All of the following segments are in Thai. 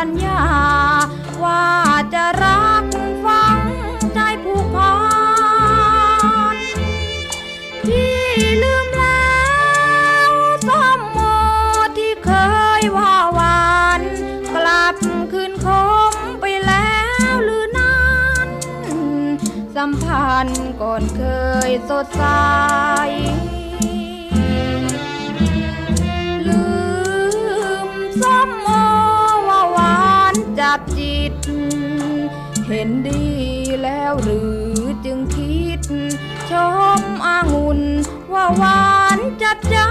ัญญา ว่าจะรักฟังใจผูกพันที่ลืมแล้วสมโมที่เคยว่าวาน กลับคืนคมไปแล้วหรือนั้น สัมพันธ์ก่อนเคยสดใส เห็นดีแล้วหรือจึงคิด ชมอางุ่นว่าหวานจัดจ้า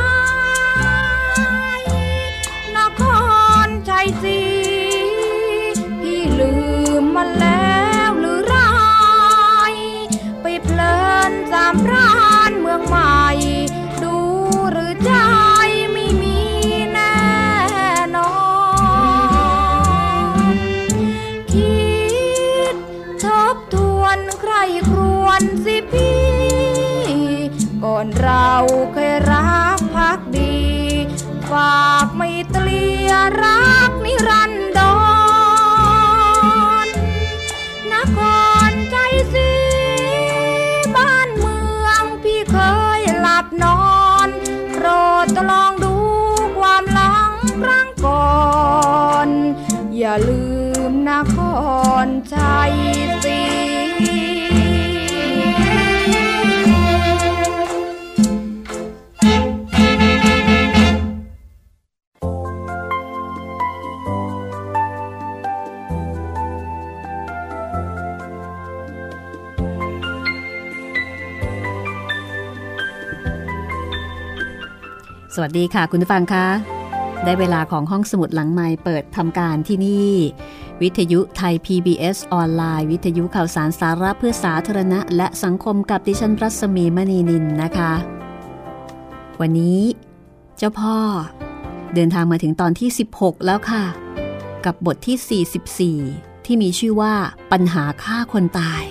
อย่าลืมนครชัยศรีสวัสดีค่ะ คุณผู้ฟังคะ ได้เวลาของห้องสมุดหลังไม้เปิดทำการที่นี่ วิทยุไทย PBS ออนไลน์ วิทยุข่าวสารสาระเพื่อสาธารณะ และสังคมกับดิฉันรัศมีมณีนินนะคะ วันนี้ เจ้าพ่อ เดินทางมาถึงตอนที่ 16 แล้วค่ะ กับบทที่ 44 ที่มีชื่อว่าปัญหาฆ่าคนตาย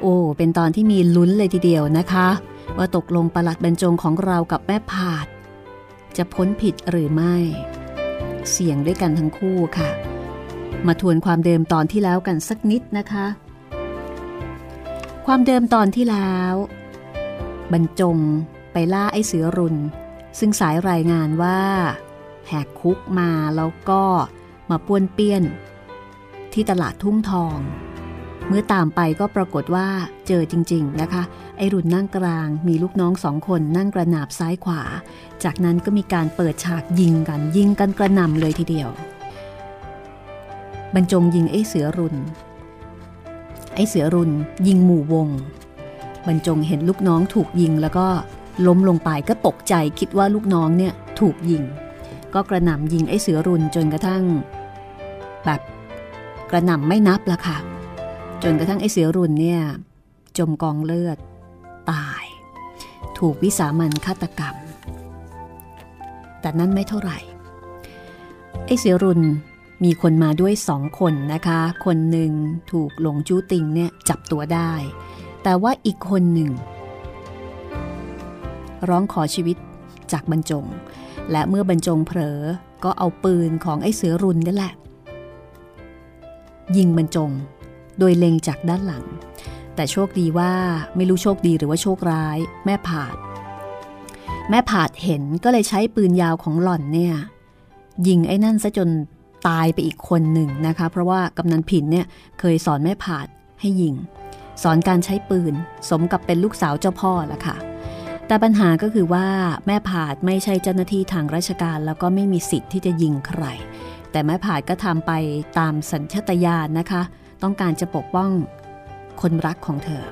โอ้ เป็นตอนที่มีลุ้นเลยทีเดียวนะคะ ว่าตกลงประหลัดบรรจงของเรากับแม่ผาด จะพ้นผิดหรือไม่ เสี่ยงด้วยกันทั้งคู่ค่ะ มาทวนความเดิมตอนที่แล้วกันสักนิดนะคะ ความเดิมตอนที่แล้ว บรรจงไปล่าไอ้เสือรุน ซึ่งสายรายงานว่าแหกคุกมาแล้วก็มาป้วนเปี้ยน ที่ตลาดทุ่งทอง เมื่อตามไปก็ปรากฏว่าเจอจริง ๆนะคะ ไอรุ่นนั่งกลางมีลูกน้องสองคนนั่งกระหนาบซ้ายขวา จากนั้นก็มีการเปิดฉากยิงกันยิงกันกระหน่ำเลยทีเดียว บรรจงยิงไอเสือรุน ไอเสือรุนยิงหมู่วง บรรจงเห็นลูกน้องถูกยิงแล้วก็ล้มลงไปก็ตกใจคิดว่าลูกน้องเนี่ยถูกยิง ก็กระหน่ำยิงไอเสือรุนจนกระทั่ง แบบกระหน่ำไม่นับละค่ะ จนกระทั่งไอ้เสือรุนเนี่ย จมกองเลือด ตาย ถูกวิสามันฆาตกรรม แต่นั่นไม่เท่าไหร่ ไอ้เสียรุนมีคนมาด้วยสองคนนะคะ คนหนึ่งถูกหลงจู้ติงเนี่ยจับตัวได้ แต่ว่าอีกคนหนึ่ง ร้องขอชีวิตจากบรรจง และเมื่อบรรจงเผลอก็เอาปืนของไอ้เสือรุนนี่แหละ ยิงบรรจง โดยเล็งจากด้านหลัง แต่โชคดีว่าไม่รู้โชคดีหรือว่าโชคร้าย แม่ผาด แม่ผาดเห็นก็เลยใช้ปืนยาวของหล่อนเนี่ย ยิงไอ้นั่นซะจนตายไปอีกคนหนึ่งนะคะ เพราะว่ากำนันผินเนี่ยเคยสอนแม่ผาดให้ยิง สอนการใช้ปืน สมกับเป็นลูกสาวเจ้าพ่อละค่ะ แต่ปัญหาก็คือว่าแม่ผาดไม่ใช่เจ้าหน้าที่ทางราชการ แล้วก็ไม่มีสิทธิ์ที่จะยิงใคร แต่แม่ผาดก็ทำไปตามสัญชตาตญาณนะคะ ต้องการจะปกป้อง คนรักของเธอ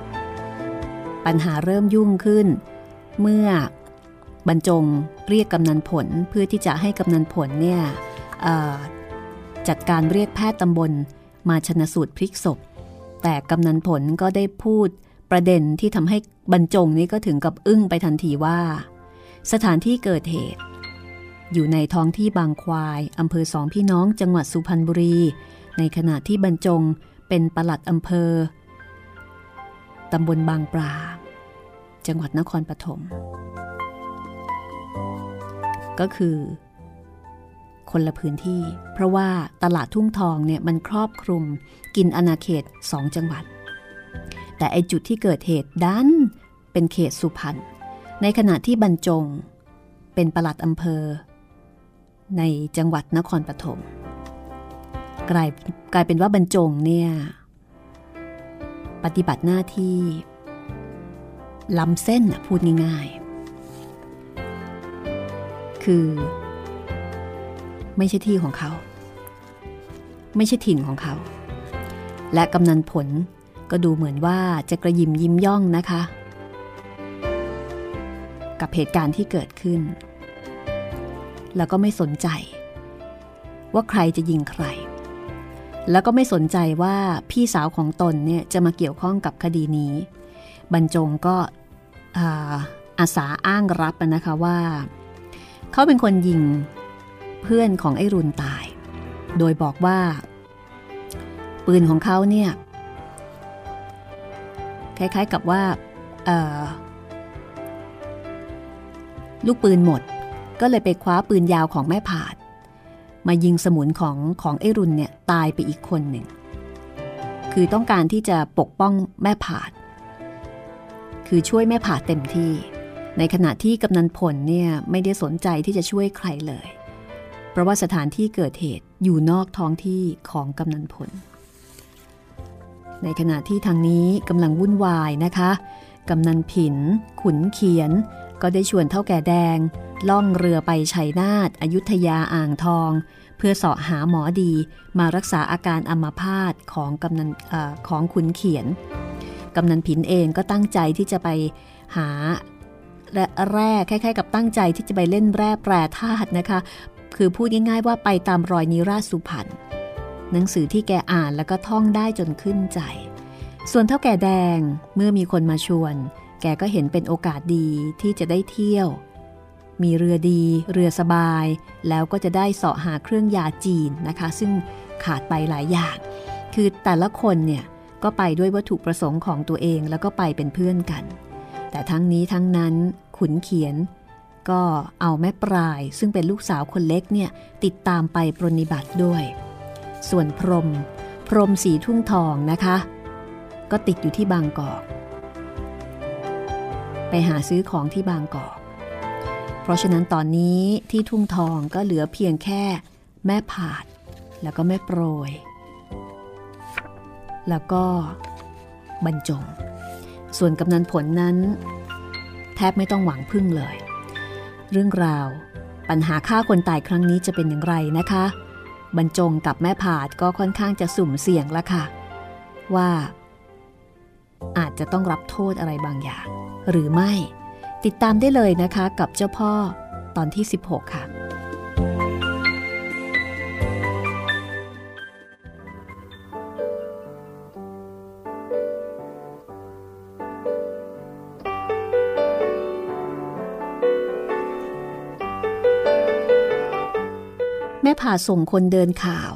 ปัญหาเริ่มยุ่งขึ้น เมื่อบรรจงเรียกกำนันผลเพื่อที่จะให้กำนันผลเนี่ยจัดการเรียกแพทย์ตำบลมาชนะสูตรพลิกศพ แต่กำนันผลก็ได้พูดประเด็นที่ทำให้บรรจงนี้ก็ถึงกับอึ้งไปทันทีว่า สถานที่เกิดเหตุ อยู่ในท้องที่บางควายอำเภอสองพี่น้องจังหวัดสุพรรณบุรี ในขณะที่บรรจง เป็นปลัดอำเภอตำบลบางปลา จังหวัดนครปฐมก็คือ คนละพื้นที่ เพราะว่าตลาดทุ่งทองเนี่ยมันครอบคลุมกินอนาเขตสองจังหวัด แต่ไอจุดที่เกิดเหตุดันเป็นเขตสุพรรณในขณะที่บรรจง เป็นปลัดอำเภอ ในจังหวัดนครปฐม กลายกลายเป็นว่าบรรจงเนี่ยปฏิบัติหน้าที่ล้ำเส้นพูดง่ายๆ คือ ไม่ใช่ที่ของเขา ไม่ใช่ถิ่นของเขา และกำนันผลก็ดูเหมือนว่าจะกระยิมยิ้มย่องนะคะ กับเหตุการณ์ที่เกิดขึ้น แล้วก็ไม่สนใจ ว่าใครจะยิงใคร แล้วก็ไม่สนใจว่าพี่สาวของตนเนี่ยจะมาเกี่ยวข้องกับคดีนี้ บรรจงก็อาสาอ้างรับนะคะว่า เขาเป็นคนยิงเพื่อนของไอรุนตาย โดยบอกว่า ปืนของเขาเนี่ยคล้ายๆกับว่าลูกปืนหมด ก็เลยไปคว้าปืนยาวของแม่ผาด มายิงสมุนของของไอรุนเนี่ยตายไปอีกคนหนึ่ง คือต้องการที่จะปกป้องแม่ผาด คือช่วยแม่ผาดเต็มที่ ในขณะที่กำนันผลเนี่ยไม่ได้สนใจที่จะช่วยใครเลย เพราะว่าสถานที่เกิดเหตุอยู่นอกท้องที่ของกำนันผล ในขณะที่ทางนี้กำลังวุ่นวายนะคะกำนันผิน ขุนเขียน ก็ได้ชวนเท่าแก่แดง ล่องเรือไปชัยนาทอยุธยาอ่างทอง เพื่อเสาะหาหมอดีมารักษาอาการอัมาพาตของกำนันอของขุนเขียนกำนันผินเองก็ตั้งใจที่จะไปหาและแร่คล้ายๆ กับตั้งใจที่จะไปเล่นแร่แปรธาตุนะคะ คือพูดง่ายๆว่าไปตามรอยนิราชสุพรรณหนังสือที่แกอ่านแล้วก็ท่องได้จนขึ้นใจ ส่วนเท่าแก่แดงเมื่อมีคนมาชวน แกก็เห็นเป็นโอกาสดีที่จะได้เที่ยว มีเรือดี เรือสบาย แล้วก็จะได้เสาะหาเครื่องยาจีนนะคะ ซึ่งขาดไปหลายอย่าง คือแต่ละคนเนี่ยก็ไปด้วยวัตถุประสงค์ของตัวเองแล้วก็ไปเป็นเพื่อนกัน แต่ทั้งนี้ทั้งนั้นขุนเขียน ก็เอาแม่ปลาย ซึ่งเป็นลูกสาวคนเล็กเนี่ยติดตามไปปรนิบัติด้วย ส่วนพรม พรมสีทุ่งทองนะคะ ก็ติดอยู่ที่บางกอก ไปหาซื้อของที่บางกอก ราะฉะนั้นตอนนี้ที่ทุ่งทองก็เหลือเพียงแค่แม่ผาด แล้วก็แม่โปรย แล้วก็บรรจง ส่วนกำนันผลนั้น แทบไม่ต้องหวังพึ่งเลย เรื่องราวปัญหาฆ่าคนตายครั้งนี้จะเป็นอย่างไรนะคะ บรรจงกับแม่ผาดก็ค่อนข้างจะสุ่มเสี่ยงละค่ะ ว่า อาจจะต้องรับโทษอะไรบางอย่าง หรือไม่ ติดตามได้เลยนะคะกับเจ้าพ่อตอนที่ 16 ค่ะ แม่ผ่าส่งคนเดินข่าว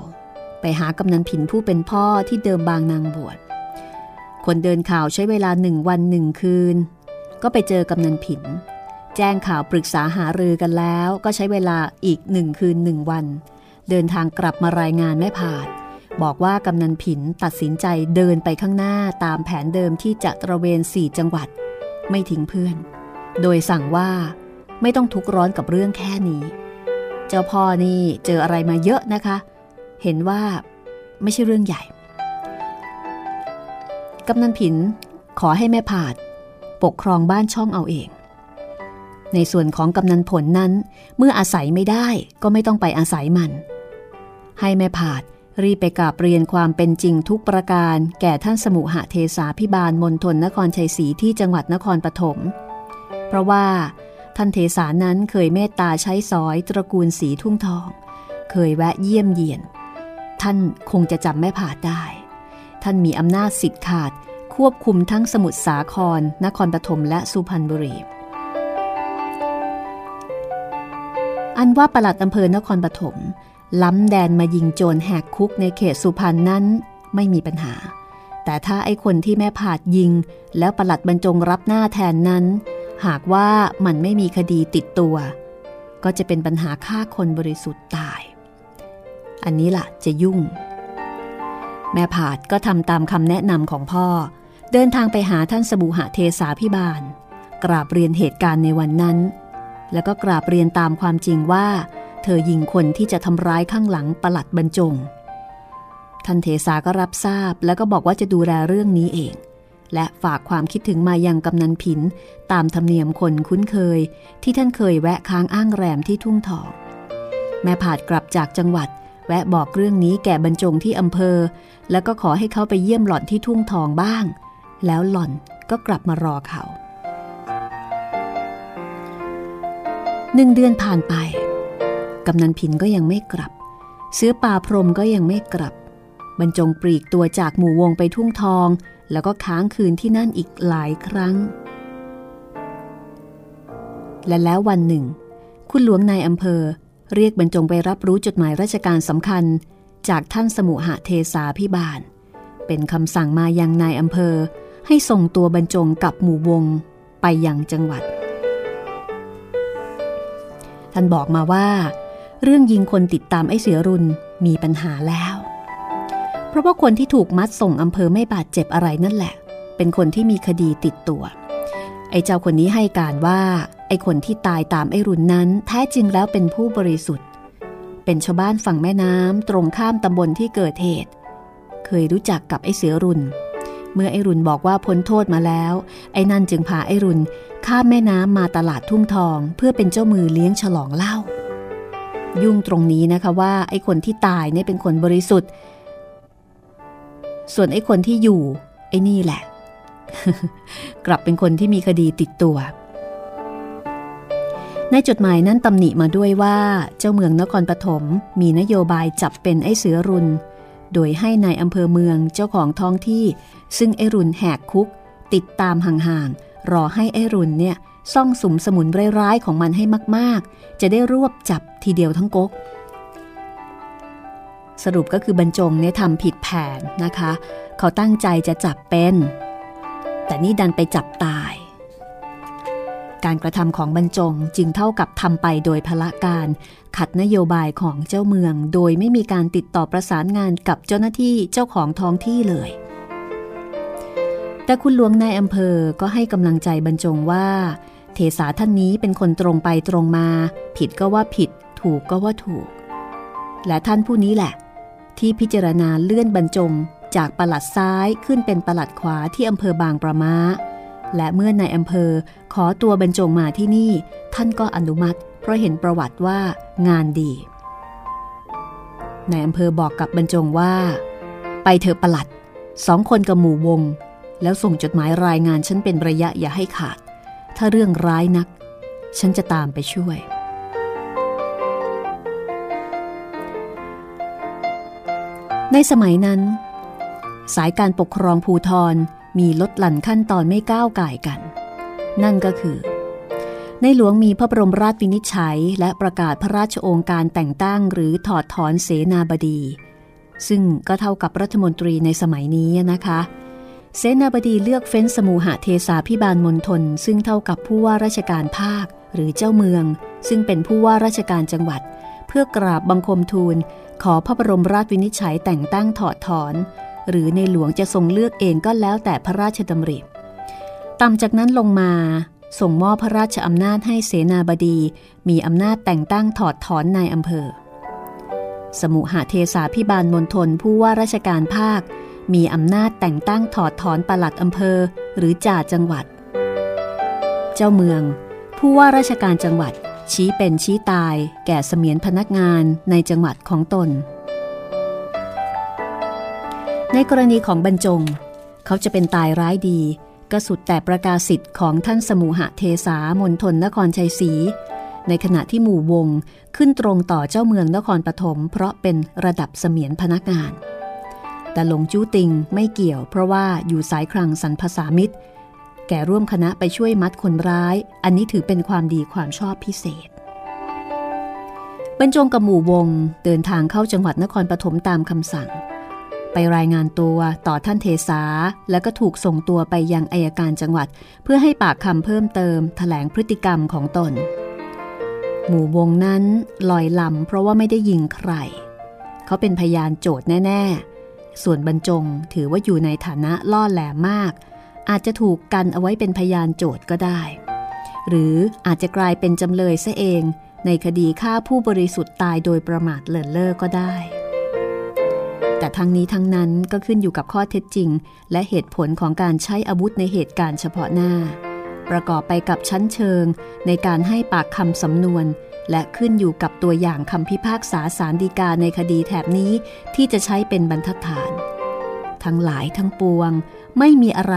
ไปหากำนันผินผู้เป็นพ่อที่เดิมบางนางบวชคนเดินข่าวใช้เวลาหนึ่งวันหนึ่งคืน ก็ไปเจอกำนันผิน แจ้งข่าวปรึกษาหารือกันแล้วก็ใช้เวลาอีกหนึ่งคืนหนึ่งวัน เดินทางกลับมารายงานแม่ผาด บอกว่ากำนันผินตัดสินใจเดินไปข้างหน้าตามแผนเดิมที่จะตระเวนสี่จังหวัด ไม่ทิ้งเพื่อน โดยสั่งว่าไม่ต้องทุกข์ร้อนกับเรื่องแค่นี้ เจ้าพ่อนี่เจออะไรมาเยอะนะคะ เห็นว่าไม่ใช่เรื่องใหญ่กำนันผินขอให้แม่ผาด ปกครองบ้านช่องเอาเอง ในส่วนของกำนันผลนั้น เมื่ออาศัยไม่ได้ก็ไม่ต้องไปอาศัยมัน ให้แม่ผาดรีบไปกราบเรียนความเป็นจริงทุกประการ แก่ท่านสมุหเทสาพิบาลมณฑลนครชัยศรีที่จังหวัดนครปฐมเพราะว่าท่านเทสานั้นเคยเมตตาใช้สอยตระกูลสีทุ่งทอง เคยแวะเยี่ยมเยียน ท่านคงจะจำแม่ผาดได้ ท่านมีอำนาจสิทธิ์ขาด ควบคุมทั้งสมุทรสาคร นครปฐมและสุพรรณบุรี อันว่าประหลัดอำเภอนครปฐมล้ำแดนมายิงโจรแหกคุกในเขตสุพรรณนั้นไม่มีปัญหา แต่ถ้าไอ้คนที่แม่ผาดยิง แล้วประหลัดบรรจงรับหน้าแทนนั้น หากว่ามันไม่มีคดีติดตัว ก็จะเป็นปัญหาฆ่าคนบริสุทธิ์ตาย อันนี้ล่ะจะยุ่ง แม่ผาดก็ทำตามคำแนะนำของพ่อ เดินทางไปหาท่านสบูหะเทสาพิบาล กราบเรียนเหตุการณ์ในวันนั้น แล้วก็กราบเรียนตามความจริงว่า เธอยิงคนที่จะทำร้ายข้างหลังประหลัดบรรจง ท่านเทสาก็รับทราบแล้วก็บอกว่าจะดูแลเรื่องนี้เอง และฝากความคิดถึงมายังกำนันผิน ตามธรรมเนียมคนคุ้นเคย ที่ท่านเคยแวะค้างอ้างแรมที่ทุ่งทองแม่ผาดกลับจากจังหวัด แวะบอกเรื่องนี้แก่บรรจงที่อำเภอ แล้วก็ขอให้เขาไปเยี่ยมหล่อนที่ทุ่งทองบ้าง แล้วหล่อนก็กลับมารอเขาหนึ่งเดือนผ่านไป กำนันผินก็ยังไม่กลับ เสื้อป่าพรมก็ยังไม่กลับ บรรจงปลีกตัวจากหมู่วงไปทุ่งทอง แล้วก็ค้างคืนที่นั่นอีกหลายครั้ง และแล้ววันหนึ่ง คุณหลวงนายอำเภอ เรียกบรรจงไปรับรู้จดหมายราชการสำคัญ จากท่านสมุหเทสาพิบาล เป็นคำสั่งมายังนายอำเภอ ให้ส่งตัวบรรจงกับหมู่วงไปยังจังหวัด ท่านบอกมาว่า เรื่องยิงคนติดตามไอ้เสือรุนมีปัญหาแล้ว เพราะว่าคนที่ถูกมัดส่งอำเภอไม่บาดเจ็บอะไรนั่นแหละ เป็นคนที่มีคดีติดตัว ไอ้เจ้าคนนี้ให้การว่า ไอ้คนที่ตายตามไอ้รุนนั้น แท้จริงแล้วเป็นผู้บริสุทธิ์ เป็นชาวบ้านฝั่งแม่น้ำตรงข้ามตำบลที่เกิดเหตุ เคยรู้จักกับไอ้เสือรุน เมื่อไอรุนบอกว่าพ้นโทษมาแล้ว ไอ้นั่นจึงพาไอรุนข้ามแม่น้ำมาตลาดทุ่งทอง เพื่อเป็นเจ้ามือเลี้ยงฉลองเหล้ายุ่งตรงนี้นะคะว่าไอ้คนที่ตายเนี่ยเป็นคนบริสุทธิ์ ส่วนไอ้คนที่อยู่ ไอ้นี่แหละ กลับเป็นคนที่มีคดีติดตัว ในจดหมายนั้นตำหนิมาด้วยว่าเจ้าเมืองนครปฐมมีนโยบายจับเป็นไอ้เสือรุน โดยให้ในายอำเภอเมืองเจ้าของท้องที่ ซึ่งไอรุนแหกคุก ติดตามห่างๆ รอให้ไอรุนเนี่ยซ่องสุมสมุนร้ายๆของมันให้มากๆ จะได้รวบจับทีเดียวทั้งก๊ก สรุปก็คือบรรจงเนี่ยทำผิดแผนนะคะ เขาตั้งใจจะจับเป็น แต่นี่ดันไปจับตาย การกระทำของบรรจงจึงเท่ากับทำไปโดยพละการ ขัดนโยบายของเจ้าเมือง โดยไม่มีการติดต่อประสานงานกับเจ้าหน้าที่เจ้าของท้องที่เลย แต่คุณหลวงนายอำเภอก็ให้กำลังใจบรรจงว่า เทสาท่านนี้เป็นคนตรงไปตรงมา ผิดก็ว่าผิด ถูกก็ว่าถูก และท่านผู้นี้แหละ ที่พิจารณาเลื่อนบรรจงจากประหลัดซ้ายขึ้นเป็นประหลัดขวาที่อำเภอบางประมา และเมื่อนายอำเภอขอตัวบรรจงมาที่นี่ ท่านก็อนุมัติ เพราะเห็นประวัติว่างานดีนายอำเภอบอกกับบรรจงว่า ไปเถอะประหลัดสองคนกับหมู่วง แล้วส่งจดหมายรายงานฉันเป็นระยะอย่าให้ขาด ถ้าเรื่องร้ายนัก ฉันจะตามไปช่วย ในสมัยนั้น สายการปกครองภูทร มีลดหลั่นขั้นตอนไม่ก้าวก่ายกัน นั่นก็คือ ในหลวงมีพระบรมราชวินิจฉัย และประกาศพระราชโองการแต่งตั้งหรือถอดถอนเสนาบดี ซึ่งก็เท่ากับรัฐมนตรีในสมัยนี้นะคะ เสนาบดีเลือกเฟ้นสมูหะเทสาพิบาลมณฑลซึ่งเท่ากับผู้ว่าราชการภาคหรือเจ้าเมือง ซึ่งเป็นผู้ว่าราชการจังหวัด เพื่อกราบบังคมทูล ขอพระบรมราชวินิจฉัยแต่งตั้งถอดถอน หรือในหลวงจะทรงเลือกเองก็แล้วแต่พระราชดำริต่ำจากนั้นลงมาส่งมอบพระราชอำนาจให้เสนาบดี มีอำนาจแต่งตั้งถอดถอนนายอำเภอ สมุหเทสาพิบาลมณฑลผู้ว่าราชการภาค มีอำนาจแต่งตั้งถอดถอนปลัดอำเภอ หรือจ่าจังหวัด เจ้าเมือง ผู้ว่าราชการจังหวัดชี้เป็นชี้ตาย แก่เสมียนพนักงานในจังหวัดของตน ในกรณีของบรรจง เขาจะเป็นตายร้ายดี ก็สุดแต่ประกาศสิทธิ์ของท่านสมุหเทสามณฑลนครชัยศรีในขณะที่หมู่วงขึ้นตรงต่อเจ้าเมืองนครปฐมเพราะเป็นระดับเสมียนพนักงาน แต่หลงจู้ติงไม่เกี่ยวเพราะว่าอยู่สายครังสรรพสามิตร แก่ร่วมคณะไปช่วยมัดคนร้าย อันนี้ถือเป็นความดีความชอบพิเศษ บรรจงกับหมู่วงเดินทางเข้าจังหวัดนครปฐมตามคำสั่ง ไปรายงานตัวต่อท่านเทสาแล้วก็ถูกส่งตัวไปยังอายการจังหวัด เพื่อให้ปากคำเพิ่มเติมถแถลงพฤติกรรมของตน หมู่วงนั้นลอยลำเพราะว่าไม่ได้ยิงใคร เขาเป็นพยานโจทย์แน่ ๆ ส่วนบรรจงถือว่าอยู่ในฐานะล่อแหลมมาก อาจจะถูกกันเอาไว้เป็นพยานโจทย์ก็ได้ หรืออาจจะกลายเป็นจำเลยซะเอง ในคดีฆ่าผู้บริสุทธิ์ตายโดยประมาทเลินเล่อก็ได้ แต่ทั้งนี้ทั้งนั้นก็ขึ้นอยู่กับข้อเท็จจริง และเหตุผลของการใช้อาวุธในเหตุการณ์เฉพาะหน้า ประกอบไปกับชั้นเชิง ในการให้ปากคำสำนวน และขึ้นอยู่กับตัวอย่างคำพิพากษาสารดีกาในคดีแถบนี้ที่จะใช้เป็นบรรทัดฐาน ทั้งหลายทั้งปวง ไม่มีอะไร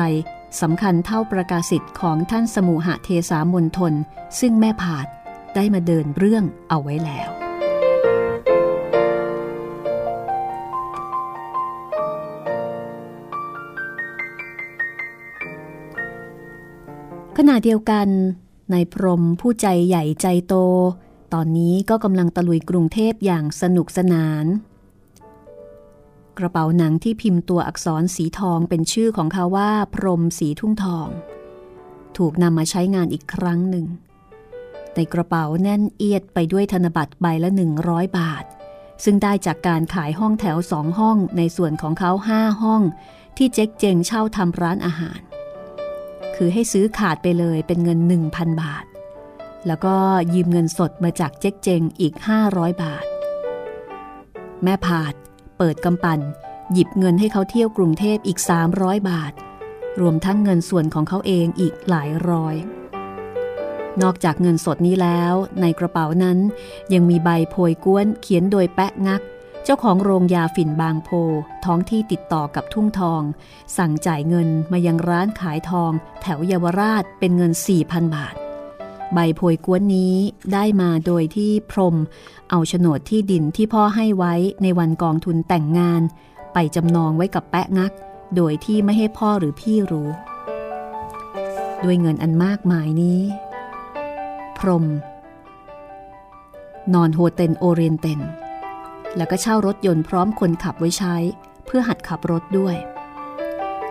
สำคัญเท่าประกาศสิทธิ์ของท่านสมุหเทสามนทน ซึ่งแม่ผาดได้มาเดินเรื่องเอาไว้แล้ว ขณะเดียวกันนายพรมผู้ใจใหญ่ใจโต ตอนนี้ก็กำลังตะลุยกรุงเทพอย่างสนุกสนาน กระเป๋าหนังที่พิมพ์ตัวอักษรสีทองเป็นชื่อของเขาว่า พรมสีทุ่งทอง ถูกนำมาใช้งานอีกครั้งหนึ่ง ในกระเป๋าแน่นเอียดไปด้วยธนบัตรใบละหนึ่งร้อยบาท ซึ่งได้จากการขายห้องแถวสองห้องในส่วนของเขาห้าห้อง ที่เจ๊กเจงเช่าทำร้านอาหาร คือให้ซื้อขาดไปเลยเป็นเงิน 1,000 บาท แล้วก็ยืมเงินสดมาจากเจ๊กเจงอีก 500 บาท แม่ผาด เปิดกำปั่น หยิบเงินให้เขาเที่ยวกรุงเทพอีก 300 บาท รวมทั้งเงินส่วนของเขาเองอีกหลายร้อย นอกจากเงินสดนี้แล้ว ในกระเป๋านั้นยังมีใบโพยกวนเขียนโดยแปะงัก เจ้าของโรงยาฝิ่นบางโพ ท้องที่ติดต่อกับทุ่งทอง สั่งจ่ายเงินมายังร้านขายทอง แถวเยาวราชเป็นเงิน 4,000 บาท ใบโพยกวนนี้ได้มาโดยที่พรม เอาโฉนดที่ดินที่พ่อให้ไว้ในวันกองทุนแต่งงาน ไปจำนองไว้กับแปะงัก โดยที่ไม่ให้พ่อหรือพี่รู้ ด้วยเงินอันมากมายนี้ พรม นอนโฮเทลโอเรียนเตน แล้วก็เช่ารถยนต์พร้อมคนขับไว้ใช้ เพื่อหัดขับรถด้วย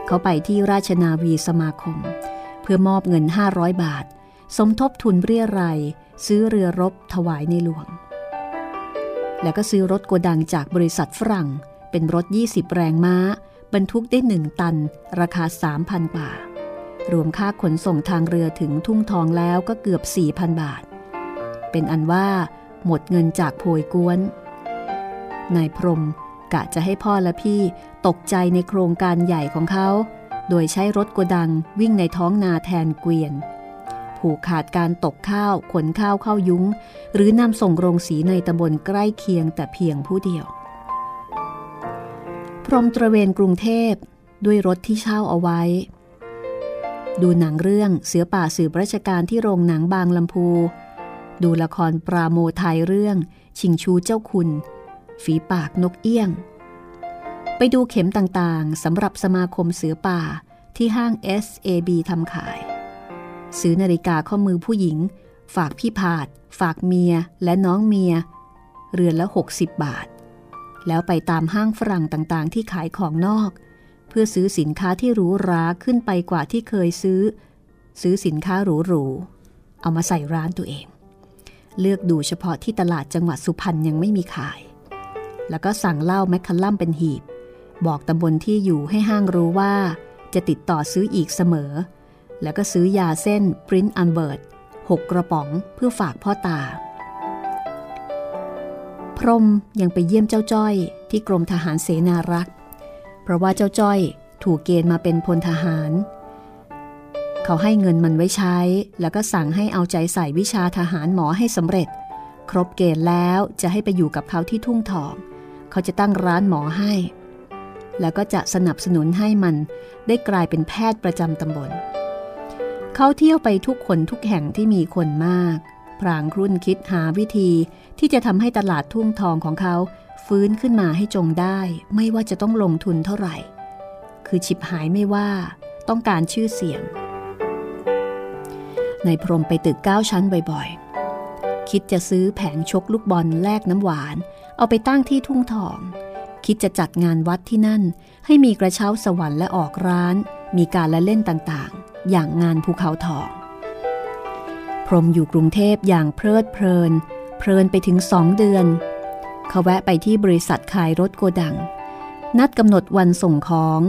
เขาไปที่ราชนาวีสมาคม เพื่อมอบเงิน 500 บาท สมทบทุนเรียรัยซื้อเรือรบถวายในหลวง แล้วก็ซื้อรถโกดังจากบริษัทฝรั่ง เป็นรถ 20 แรงม้า บรรทุกได้หนึ่งตัน ราคา 3,000 บาท รวมค่าขนส่งทางเรือถึงทุ่งทองแล้วก็เกือบ 4,000 บาท เป็นอันว่าหมดเงินจากโพยกวน นายพรมกะจะให้พ่อและพี่ตกใจในโครงการใหญ่ของเขา โดยใช้รถกดังวิ่งในท้องนาแทนเกวียน ผูกขาดการตกข้าวขนข้าวเข้ายุ้ง หรือนำส่งโรงสีในตำบลใกล้เคียงแต่เพียงผู้เดียว พรมตระเวนกรุงเทพด้วยรถที่เช่าเอาไว้ ดูหนังเรื่องเสือป่าสืบราชการที่โรงหนังบางลำพู ดูละครปราโมไทยเรื่อง ชิงชูเจ้าคุณ ฝีปากนกเอี้ยง ไปดูเข็มต่างๆสำหรับสมาคมเสือป่าที่ห้าง SAB ทำขาย ซื้อนาฬิกาข้อมือผู้หญิง ฝากพี่ผาด ฝากเมียและน้องเมีย เรือนละ 60 บาท แล้วไปตามห้างฝรั่งต่างๆ ที่ขายของนอก เพื่อซื้อสินค้าที่หรูหราขึ้นไปกว่าที่เคยซื้อ ซื้อสินค้าหรูๆเอามาใส่ร้านตัวเอง เลือกดูเฉพาะที่ตลาดจังหวัดสุพรรณยังไม่มีขาย แล้วก็สั่งเหล้าแมคคัลลัมเป็นหีบ บอกตำบลที่อยู่ให้ห้างรู้ว่า จะติดต่อซื้ออีกเสมอ แล้วก็ซื้อยาเส้นปริ้นอันเบิร์ตหกกระป๋องเพื่อฝากพ่อตา พรมยังไปเยี่ยมเจ้าจ้อยที่กรมทหารเสนารักษ์ เพราะว่าเจ้าจ้อยถูกเกณฑ์มาเป็นพลทหาร เขาให้เงินมันไว้ใช้ แล้วก็สั่งให้เอาใจใส่วิชาทหารหมอให้สำเร็จ ครบเกณฑ์แล้วจะให้ไปอยู่กับเขาที่ทุ่งทอง เขาจะตั้งร้านหมอให้ แล้วก็จะสนับสนุนให้มันได้กลายเป็นแพทย์ประจำตำบล เขาเที่ยวไปทุกคนทุกแห่งที่มีคนมาก พรางครุ่นคิดหาวิธีที่จะทำให้ตลาดทุ่งทองของเขาฟื้นขึ้นมาให้จงได้ ไม่ว่าจะต้องลงทุนเท่าไหร่ คือฉิบหายไม่ว่าต้องการชื่อเสียง ในพรมไปตึกเก้าชั้นบ่อยๆ คิดจะซื้อแผงชกลูกบอลแลกน้ำหวาน เอาไปตั้งที่ทุ่งทอง คิดจะจัดงานวัดที่นั่น ให้มีกระเช้าสวรรค์และออกร้าน มีการละเล่นต่างๆ อย่างงานภูเขาทอง พรมอยู่กรุงเทพอย่างเพลิดเพลิน เพลินไปถึงสองเดือนเขาแวะไปที่บริษัทขายรถโกดัง นัดกำหนดวันส่งของ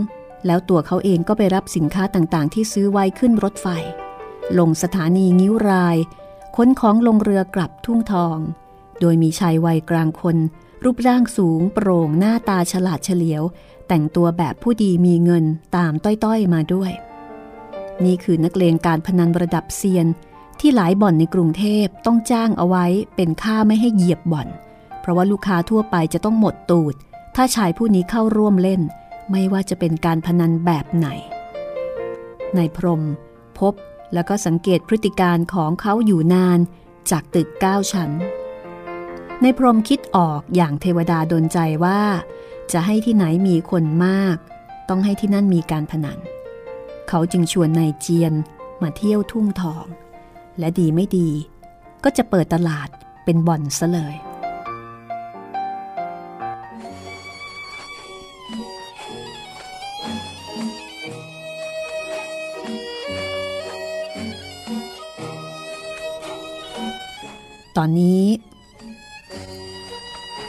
แล้วตัวเขาเองก็ไปรับสินค้าต่างๆ ที่ซื้อไว้ขึ้นรถไฟ ลงสถานีงิ้วราย คนของลงเรือกลับทุ่งทอง โดยมีชายวัยกลางคน รูปร่างสูง โปร่งหน้าตาฉลาดเฉลียว แต่งตัวแบบผู้ดีมีเงินตามต้อยๆมาด้วย นี่คือนักเลงการพนันระดับเซียน ที่หลายบ่อนในกรุงเทพต้องจ้างเอาไว้เป็นค่าไม่ให้เหยียบบ่อน เพราะว่าลูกค้าทั่วไปจะต้องหมดตูด ถ้าชายผู้นี้เข้าร่วมเล่น ไม่ว่าจะเป็นการพนันแบบไหนในพรมพบ แล้วก็สังเกตพฤติการของเขาอยู่นานจากตึกเก้าชั้น ในพรมคิดออกอย่างเทวดาดนใจว่า จะให้ที่ไหนมีคนมาก ต้องให้ที่นั่นมีการพนัน เขาจึงชวนนายเจียนมาเที่ยวทุ่งทอง และดีไม่ดี ก็จะเปิดตลาดเป็นบ่อนซะเลย ตอนนี้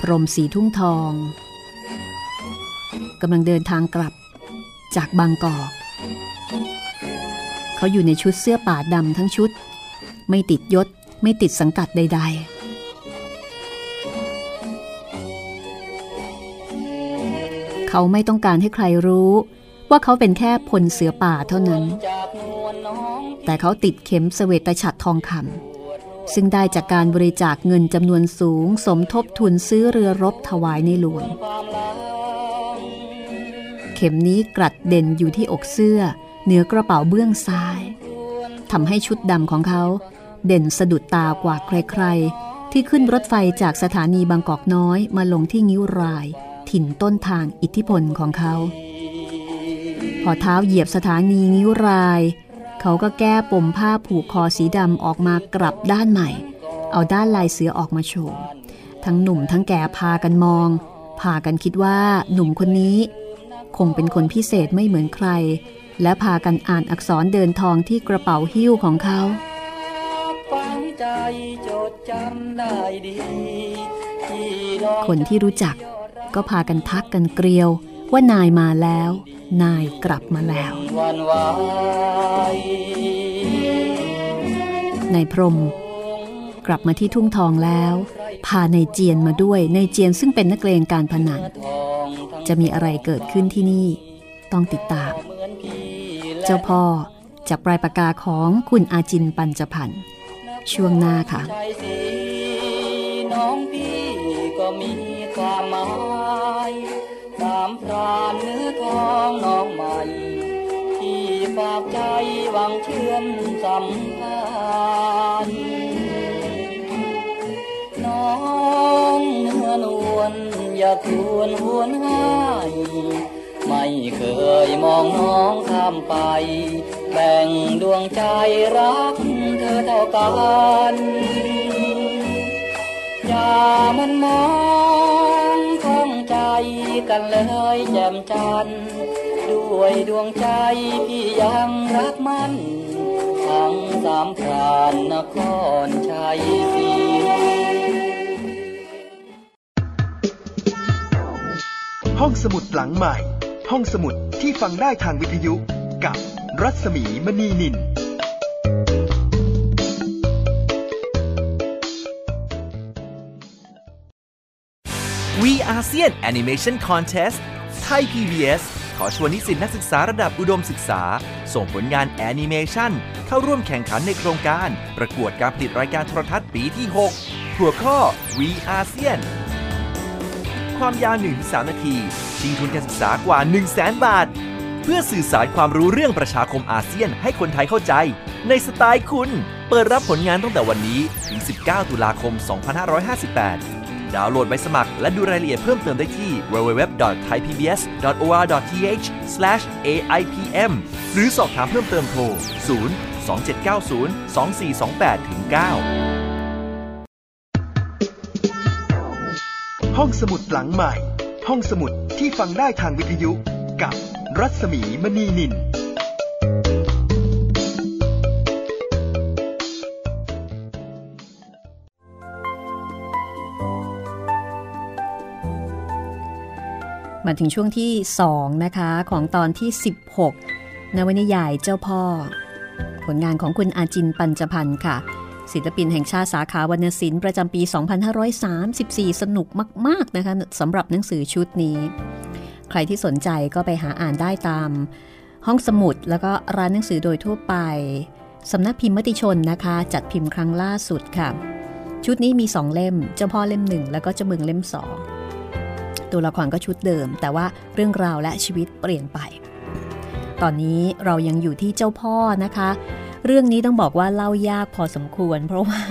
พรมสีทุ่งทองกำลังเดินทางกลับจากบางกอก เขาอยู่ในชุดเสื้อป่าดำทั้งชุด ไม่ติดยศไม่ติดสังกัดใด ๆ เขาไม่ต้องการให้ใครรู้ว่าเขาเป็นแค่พลเสือป่าเท่านั้น แต่เขาติดเข็มเสวตฉัตรทองคำ ซึ่งได้จากการบริจาคเงินจำนวนสูง สมทบทุนซื้อเรือรบถวายในหลวง เข็มนี้กรัดเด่นอยู่ที่อกเสื้อ เหนือกระเป๋าเบื้องซ้ายทำให้ชุดดำของเขา เด่นสะดุดตากว่าใครๆ ที่ขึ้นรถไฟจากสถานีบางกอกน้อยมาลงที่งิ้วราย ถิ่นต้นทางอิทธิพลของเขา พอเท้าเหยียบสถานีงิ้วราย เขาก็แก้ปมผ้าผูกคอสีดำออกมากลับด้านใหม่ เอาด้านลายเสือออกมาโชว์ ทั้งหนุ่มทั้งแก่พากันมอง พากันคิดว่าหนุ่มคนนี้ คงเป็นคนพิเศษไม่เหมือนใคร และพากันอ่านอักษรเดินทองที่กระเป๋าหิ้วของเขาคนที่รู้จักก็พากันทักกันเกลียว ว่านายมาแล้ว นายกลับมาแล้ว นายพรม กลับมาที่ทุ่งทองแล้ว พานายเจียนมาด้วยนายเจียนซึ่งเป็นนักเลงการพนันจะมีอะไรเกิดขึ้นที่นี่ ต้องติดตาม เจ้าพ่อจากปลายปากกาของคุณอาจินปัญจพันธ์ช่วงหน้าค่ะน้องพี่ก็มีความหมายามพรานเนื้อทองน้องใหม่ ที่ฝากใจหวังเชื่อมสัมพันธ์น้องเนื้อนวลอย่าทวนหวนหายไม่เคยมองน้องข้ามไป แบ่งดวงใจรักเธอเท่ากัน อย่ามันมองข้องใจกันเลยแจ่มจันทร์ด้วยดวงใจพี่ยังรักมันทั้งสามพรานนครชัยศรีห้องสมุดหลังใหม่ ห้องสมุดที่ฟังได้ทางวิทยุกับรัศมีมณีนิน We ASEAN Animation Contest ไทย PBS ขอชวนนิสิตนักศึกษาระดับอุดมศึกษา ส่งผลงานแอนิเมชันเข้าร่วมแข่งขันในโครงการ ประกวดการผลิตรายการโทรทัศน์ปีที่ 6 หัวข้อ We ASEAN ความยาว 1-3 นาที ชิงทุนการศึกษากว่า 1 0 0 0 0แบาท เพื่อสื่อสารความรู้เรื่องประชาคมอาเซียนให้คนไทยเข้าใจ ในสไตล์คุณ เปิดรับผลงานตั้งแต่วันนี้ ถึง 19 ตุลาคม 2558 ดาวน์โหลดใบสมัคร และดูรายละเอียดเพิ่มเติมได้ที่ www.thaipbs.or.th/aipm หรือสอบถามเพิ่มเติมโทร 0 2790 2428 9ห้องสมุดหลังใหม่ ห้องสมุดที่ฟังได้ทางวิทยุกับรัศมีมณีนิน มาถึงช่วงที่ 2 นะคะ ของตอนที่ 16 นวนิยายเจ้าพ่อ ผลงานของคุณอาจินปัญจพันธ์ค่ะ ศิลปินแห่งชาติสาขาวรรณศิลป์ประจำปี 2534 สนุกมาก ๆ นะคะสำหรับหนังสือชุดนี้ ใครที่สนใจก็ไปหาอ่านได้ตาม ห้องสมุดแล้วก็ร้านหนังสือโดยทั่วไปสำนักพิมพ์มติชนนะคะ จัดพิมพ์ครั้งล่าสุดค่ะ ชุดนี้มี 2 เล่ม เจ้าพ่อเล่มหนึ่งแล้วก็เจ้าเมืองเล่มสอง ตัวละครก็ชุดเดิม แต่ว่าเรื่องราวและชีวิตเปลี่ยนไป ตอนนี้เรายังอยู่ที่เจ้าพ่อนะคะ เรื่องนี้ต้องบอกว่าเล่ายากพอสมควร เพราะว่า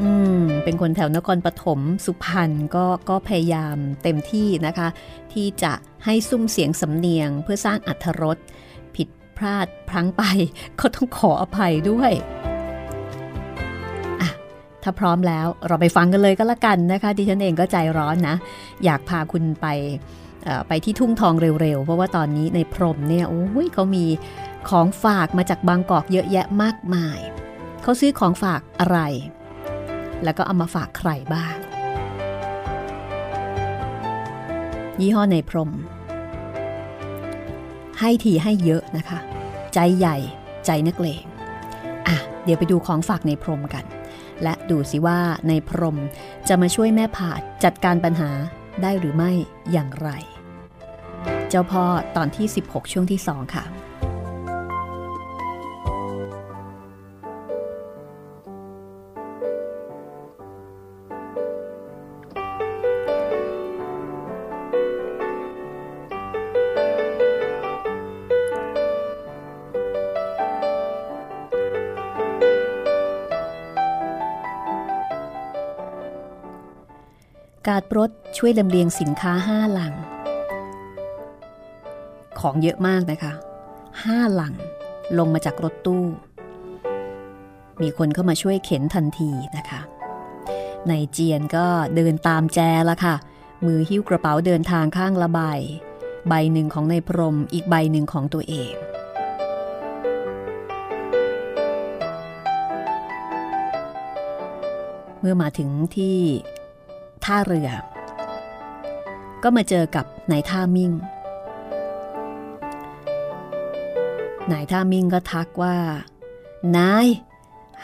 อืม เป็นคนแถวนครปฐมสุพรรณก็ก็พยายามเต็มที่นะคะ ที่จะให้ซุ้มเสียงสำเนียง เพื่อสร้างอัธรสผิดพลาดพลั้งไป ก็ต้องขออภัยด้วย ถ้าพร้อมแล้วเราไปฟังกันเลยก็แล้วกันนะคะ ดิฉันเองก็ใจร้อนนะ อยากพาคุณไปไปที่ทุ่งทองเร็วๆ เพราะว่าตอนนี้ในพรมเนี่ยโอ้ยเขามีของฝากมาจากบางกอกเยอะแยะมากมาย เขาซื้อของฝากอะไร แล้วก็เอามาฝากใครบ้าง ยี่ห้อในพรม ให้ทีให้เยอะนะคะ ใจใหญ่ใจนักเลงอะเดี๋ยวไปดูของฝากในพรมกัน และดูสิว่าในพรมจะมาช่วยแม่ผาดจัดการปัญหาได้หรือไม่อย่างไร เจ้าพ่อตอนที่ 16 ช่วงที่2ค่ะ ช่วยลำเลียงสินค้าห้าหลัง ของเยอะมากนะคะห้าหลังลงมาจากรถตู้ มีคนเข้ามาช่วยเข็นทันทีนะคะนายเจียนก็เดินตามแจละค่ะ มือหิ้วกระเป๋าเดินทางข้างละใบ ใบหนึ่งของนายพรมอีกใบหนึ่งของตัวเองเมื่อมาถึงที่ท่าเรือ ก็มาเจอกับนายท่ามิ่ง นายท่ามิ่งก็ทักว่า นาย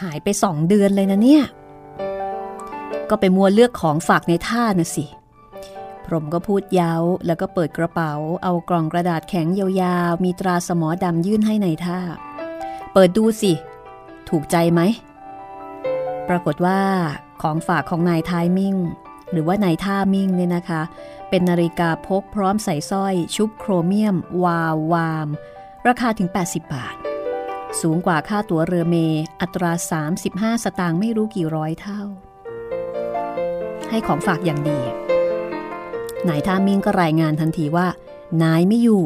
หายไปสองเดือนเลยนะเนี่ย ก็ไปมัวเลือกของฝากในท่าน่ะสิ พรหมก็พูดย้าแล้วก็เปิดกระเป๋า เอากล่องกระดาษแข็งยาวๆ มีตราสมอดำยื่นให้ในายท่า เปิดดูสิ ถูกใจไหม ปรากฏว่าของฝากของนายท้ายมิ่งหรือว่านายท่ามิ่งเนี่ยนะคะ เป็นนาฬิกาพกพร้อมใส่สร้อย ชุบโครเมียม วาววาม ราคาถึง 80 บาท สูงกว่าค่าตั๋วเรือเม อัตรา 35 สตางค์ไม่รู้กี่ร้อยเท่า ให้ของฝากอย่างดี นายท่ามิงก็รายงานทันทีว่า นายไม่อยู่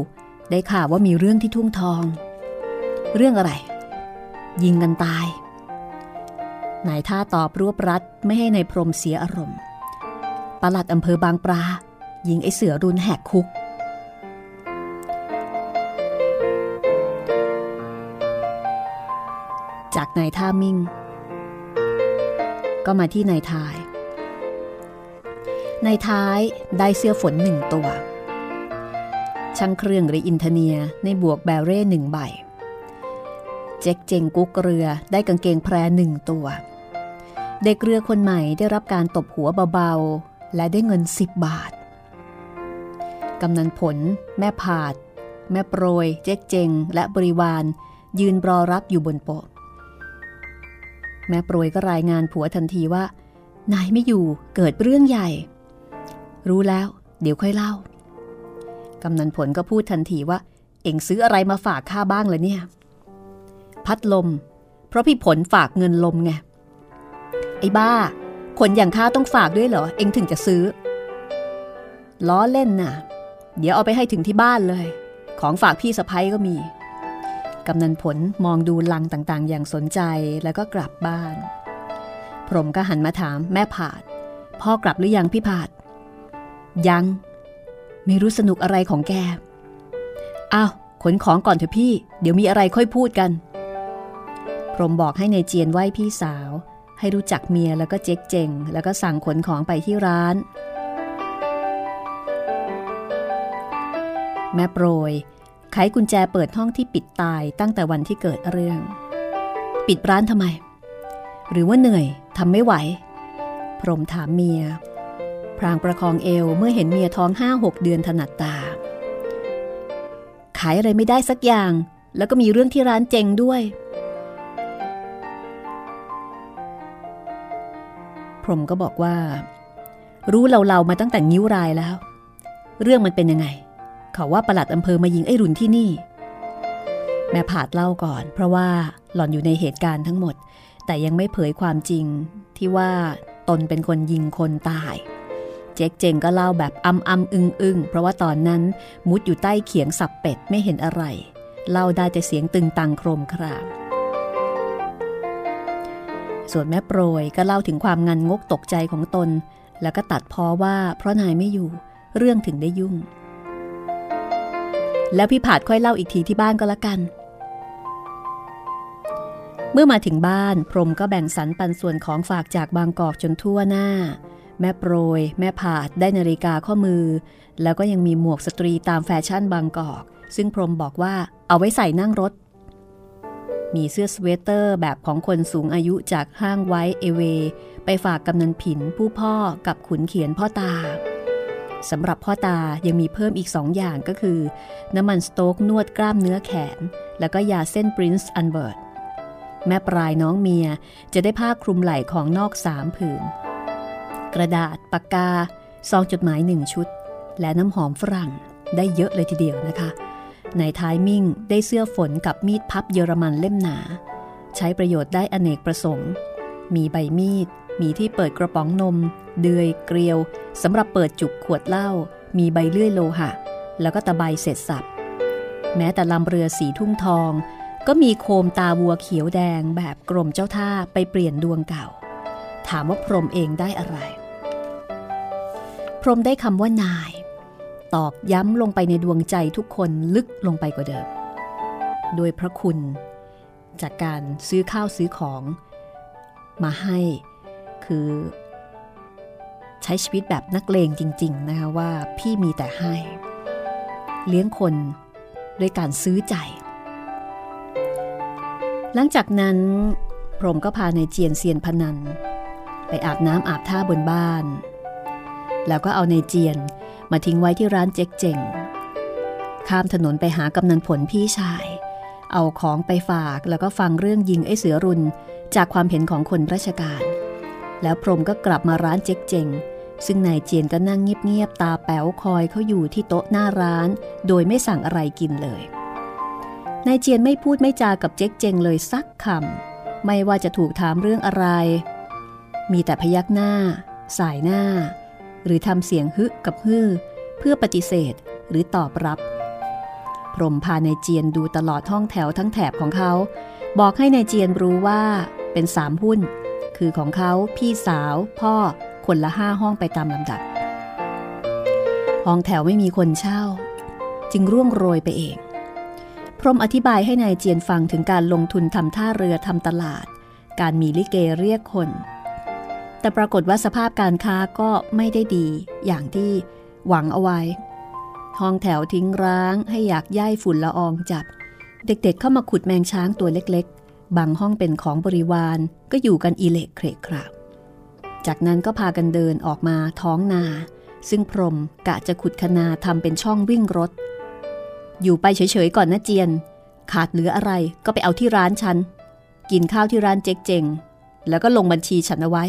ได้ข่าวว่ามีเรื่องที่ทุ่งทอง เรื่องอะไร ยิงกันตาย นายท่าตอบรวบรัดไม่ให้ในายพรมเสียอารมณ์ปลัดอำเภอบางปลา ยิงไอเสือรุนแหกคุก จากนายท่ามิ่ง ก็มาที่นายท้าย นายท้ายได้เสื้อฝนหนึ่งตัว ช่างเครื่องหรืออินเทเนียในบวกแบเร่หนึ่งใบ เจ๊กเจงกุ๊กเรือได้กางเกงแพรหนึ่งตัวเด็กเรือคนใหม่ได้รับการตบหัวเบาๆ และได้เงินสิบบาท กำนันผล แม่ผาด แม่โปรย เจ๊กเจง และบริวาร ยืนรอรับอยู่บนโป๊ะแม่โปรยก็รายงานผัวทันทีว่านายไม่อยู่เกิดเรื่องใหญ่ รู้แล้ว เดี๋ยวค่อยเล่ากำนันผลก็พูดทันทีว่า เอ็งซื้ออะไรมาฝากข้าบ้างเลยเนี่ย พัดลม เพราะพี่ผลฝากเงินลมไงไอ้บ้า คนอย่างข้าต้องฝากด้วยเหรอ เอ็งถึงจะซื้อ ล้อเล่นน่ะ เดี๋ยวเอาไปให้ถึงที่บ้านเลย ของฝากพี่สะพ้ยก็มี กำนันผลมองดูลังต่างๆ อย่างสนใจแล้วก็กลับบ้าน พรมก็หันมาถามแม่ผาด พ่อกลับหรือยังพี่ผาด ยัง ไม่รู้สนุกอะไรของแกอ้าวขนของก่อนเถอะพี่ เดี๋ยวมีอะไรค่อยพูดกัน พรมบอกให้ในเจียนไหว้พี่สาว ให้รู้จักเมียแล้วก็เจ๊กเจงแล้วก็สั่งขนของไปที่ร้าน แม่โปรยไขกุญแจเปิดห้องที่ปิดตายตั้งแต่วันที่เกิดเรื่อง ปิดร้านทำไม หรือว่าเหนื่อยทำไม่ไหว พรมถามเมีย พรางประคองเอวเมื่อเห็นเมียท้องห้าหกเดือนถนัดตา ขายอะไรไม่ได้สักอย่าง แล้วก็มีเรื่องที่ร้านเจงด้วย พรมก็บอกว่า รู้เราเรามาตั้งแต่นิ้วรายแล้ว เรื่องมันเป็นยังไง เขาว่าประหลัดอำเภอมายิงไอ้รุนที่นี่ แม่ผาดเล่าก่อน เพราะว่าหล่อนอยู่ในเหตุการณ์ทั้งหมด แต่ยังไม่เผยความจริงที่ว่าตนเป็นคนยิงคนตาย เจ๊กเจงก็เล่าแบบอ้ำอ้ำอึงอึงเพราะว่าตอนนั้นมุดอยู่ใต้เขียงสับเป็ดไม่เห็นอะไร เล่าได้แต่เสียงตึงตังโครมคราม ส่วนแม่โปรยก็เล่าถึงความงันงกตกใจของตน แล้วก็ตัดพ้อว่าเพราะนายไม่อยู่เรื่องถึงได้ยุ่ง แล้วพี่ผาดค่อยเล่าอีกทีที่บ้านก็แล้วกัน เมื่อมาถึงบ้านพรมก็แบ่งสรรปันส่วนของฝากจากบางกอกจนทั่วหน้า แม่โปรย แม่ผาดได้นาฬิกาข้อมือ แล้วก็ยังมีหมวกสตรีตามแฟชั่นบางกอก ซึ่งพรมบอกว่าเอาไว้ใส่นั่งรถ มีเสื้อสเวตเตอร์แบบของคนสูงอายุจากห้างไวท์อะเวย์ ไปฝากกำนันผินผู้พ่อกับขุนเขียนพ่อตา สำหรับพ่อตายังมีเพิ่มอีกสองอย่างก็คือ น้ำมันสโต๊กนวดกล้ามเนื้อแขน แล้วก็ยาเส้น Prince Albert แม่ปลายน้องเมียจะได้ผ้าคลุมไหล่ของนอกสามผืน กระดาษปากกาซองจดหมายหนึ่งชุด และน้ำหอมฝรั่งได้เยอะเลยทีเดียวนะคะในท้ายมิ่งได้เสื้อฝนกับมีดพับเยอรมันเล่มหนา ใช้ประโยชน์ได้อเนกประสงค์ มีใบมีด มีที่เปิดกระป๋องนม เดือยเกลียวสำหรับเปิดจุกขวดเหล้ามีใบเลื่อยโลหะ แล้วก็ตะไบเสร็จสับแม้แต่ลำเรือสีทุ่งทอง ก็มีโคมตาวัวเขียวแดงแบบกรมเจ้าท่าไปเปลี่ยนดวงเก่า ถามว่าพรมเองได้อะไร พรมได้คำว่านาย ตอกย้ำลงไปในดวงใจทุกคนลึกลงไปกว่าเดิม โดยพระคุณ จากการซื้อข้าวซื้อของ มาให้ คือ ใช้ชีวิตแบบนักเลงจริง ๆ นะคะว่าพี่มีแต่ให้ เลี้ยงคนด้วยการซื้อใจ หลังจากนั้น พรมก็พาในเจียนเซียนพนัน ไปอาบน้ำอาบท่าบนบ้าน แล้วก็เอาในเจียนมาทิ้งไว้ที่ร้านเจ๊กเจ่งข้ามถนนไปหากำนันผลพี่ชาย เอาของไปฝากแล้วก็ฟังเรื่องยิงไอ้เสือรุนจากความเห็นของคนราชการ แล้วพรมก็กลับมาร้านเจ๊กเจงซึ่งนายเจียนก็นั่งเงียบๆตาแป๋วคอยเขาอยู่ที่โต๊ะหน้าร้าน โดยไม่สั่งอะไรกินเลย นายเจียนไม่พูดไม่จากับเจ๊กเจงเลยสักคำไม่ว่าจะถูกถามเรื่องอะไร มีแต่พยักหน้า สายหน้า หรือทำเสียงฮึกับฮือเพื่อปฏิเสธหรือตอบรับ พรมพานายเจียนดูตลอดห้องแถวทั้งแถบของเขา บอกให้นายเจียนรู้ว่าเป็นสามหุ้น คือของเขาพี่สาว พ่อคนละห้าห้องไปตามลำดับ ห้องแถวไม่มีคนเช่า จึงร่วงโรยไปเอง พรมอธิบายให้ในายเจียนฟังถึงการลงทุนทำท่าเรือทำตลาด การมีลิเกเรียกคน แต่ปรากฏว่าสภาพการค้าก็ไม่ได้ดี อย่างที่หวังเอาไว้ ห้องแถวทิ้งร้างให้อยากย่ายฝุ่นละอองจับ เด็กๆเข้ามาขุดแมงช้างตัวเล็ก บางห้องเป็นของบริวารก็อยู่กันอีเล็กเครกคราบจากนั้นก็พากันเดินออกมาท้องนา ซึ่งพรมกะจะขุดคนาทำเป็นช่องวิ่งรถ อยู่ไปเฉยๆก่อนนะเจียน ขาดเหลืออะไรก็ไปเอาที่ร้านฉัน กินข้าวที่ร้านเจ๊กเจงแล้วก็ลงบัญชีฉันเอาไว้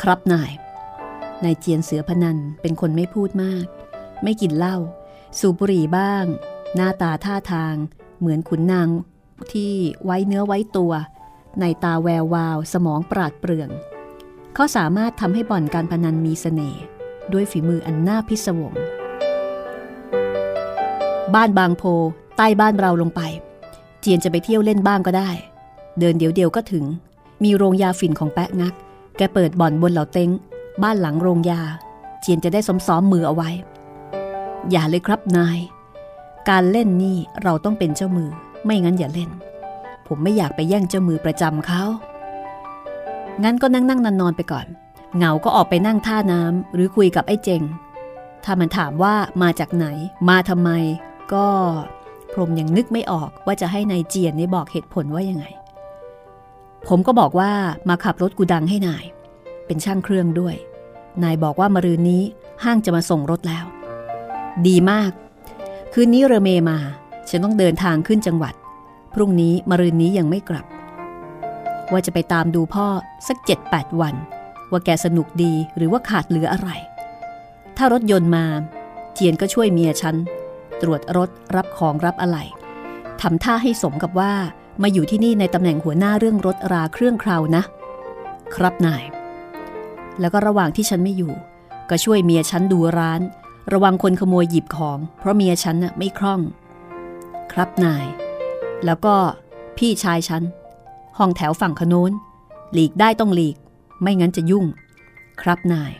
ครับนายนายเจียนเสือพนันเป็นคนไม่พูดมาก ไม่กินเหล้าสูบบุหรี่บ้าง หน้าตาท่าทาง เหมือนขุนนาง ที่ไว้เนื้อไว้ตัว ในตาแวววาว สมองปราดเปรื่อง เขาสามารถทำให้บ่อนการพนันมีสเสน่ห์ด้วยฝีมืออันน่าพิศวง บ้านบางโพ ใต้บ้านเราลงไป เจียนจะไปเที่ยวเล่นบ้างก็ได้ เดินเดี๋ยวเดียวก็ถึง มีโรงยาฝิ่นของแปะงัก แกเปิดบ่อนบนเหล่าเต็ง บ้านหลังโรงยา เจียนจะได้ซ้อมๆมือเอาไว้ อย่าเลยครับนาย การเล่นนี่เราต้องเป็นเจ้ามือ ไม่งั้นอย่าเล่น ผมไม่อยากไปแย่งเจ้ามือประจำเขางั้นก็นั่งนั่งนอนนอนไปก่อน เหงาก็ออกไปนั่งท่าน้ำหรือคุยกับไอ้เจง ถ้ามันถามว่ามาจากไหน มาทำไม ก็พรมยังนึกไม่ออกว่าจะให้นายเจียนนี่บอกเหตุผลว่ายังไง ผมก็บอกว่ามาขับรถกูดังให้นาย เป็นช่างเครื่องด้วย นายบอกว่ามารืนนี้ห้างจะมาส่งรถแล้ว ดีมาก คืนนี้เรเมมา ฉันต้องเดินทางขึ้นจังหวัด พรุ่งนี้มรืนนี้ยังไม่กลับ ว่าจะไปตามดูพ่อสักเจ็ดแปดวัน ว่าแกสนุกดีหรือว่าขาดเหลืออะไร ถ้ารถยนต์มา เจียนก็ช่วยเมียฉัน ตรวจรถรับของรับอะไหล่ทำท่าให้สมกับว่ามาอยู่ที่นี่ในตำแหน่งหัวหน้าเรื่องรถราเครื่องคราวนะ ครับนาย แล้วก็ระหว่างที่ฉันไม่อยู่ ก็ช่วยเมียฉันดูร้าน ระวังคนขโมยหยิบของ เพราะเมียฉันน่ะไม่คล่อง ครับนาย แล้วก็พี่ชายฉัน ห้องแถวฝั่งขโนนหลีกได้ต้องหลีก ไม่งั้นจะยุ่ง ครับนาย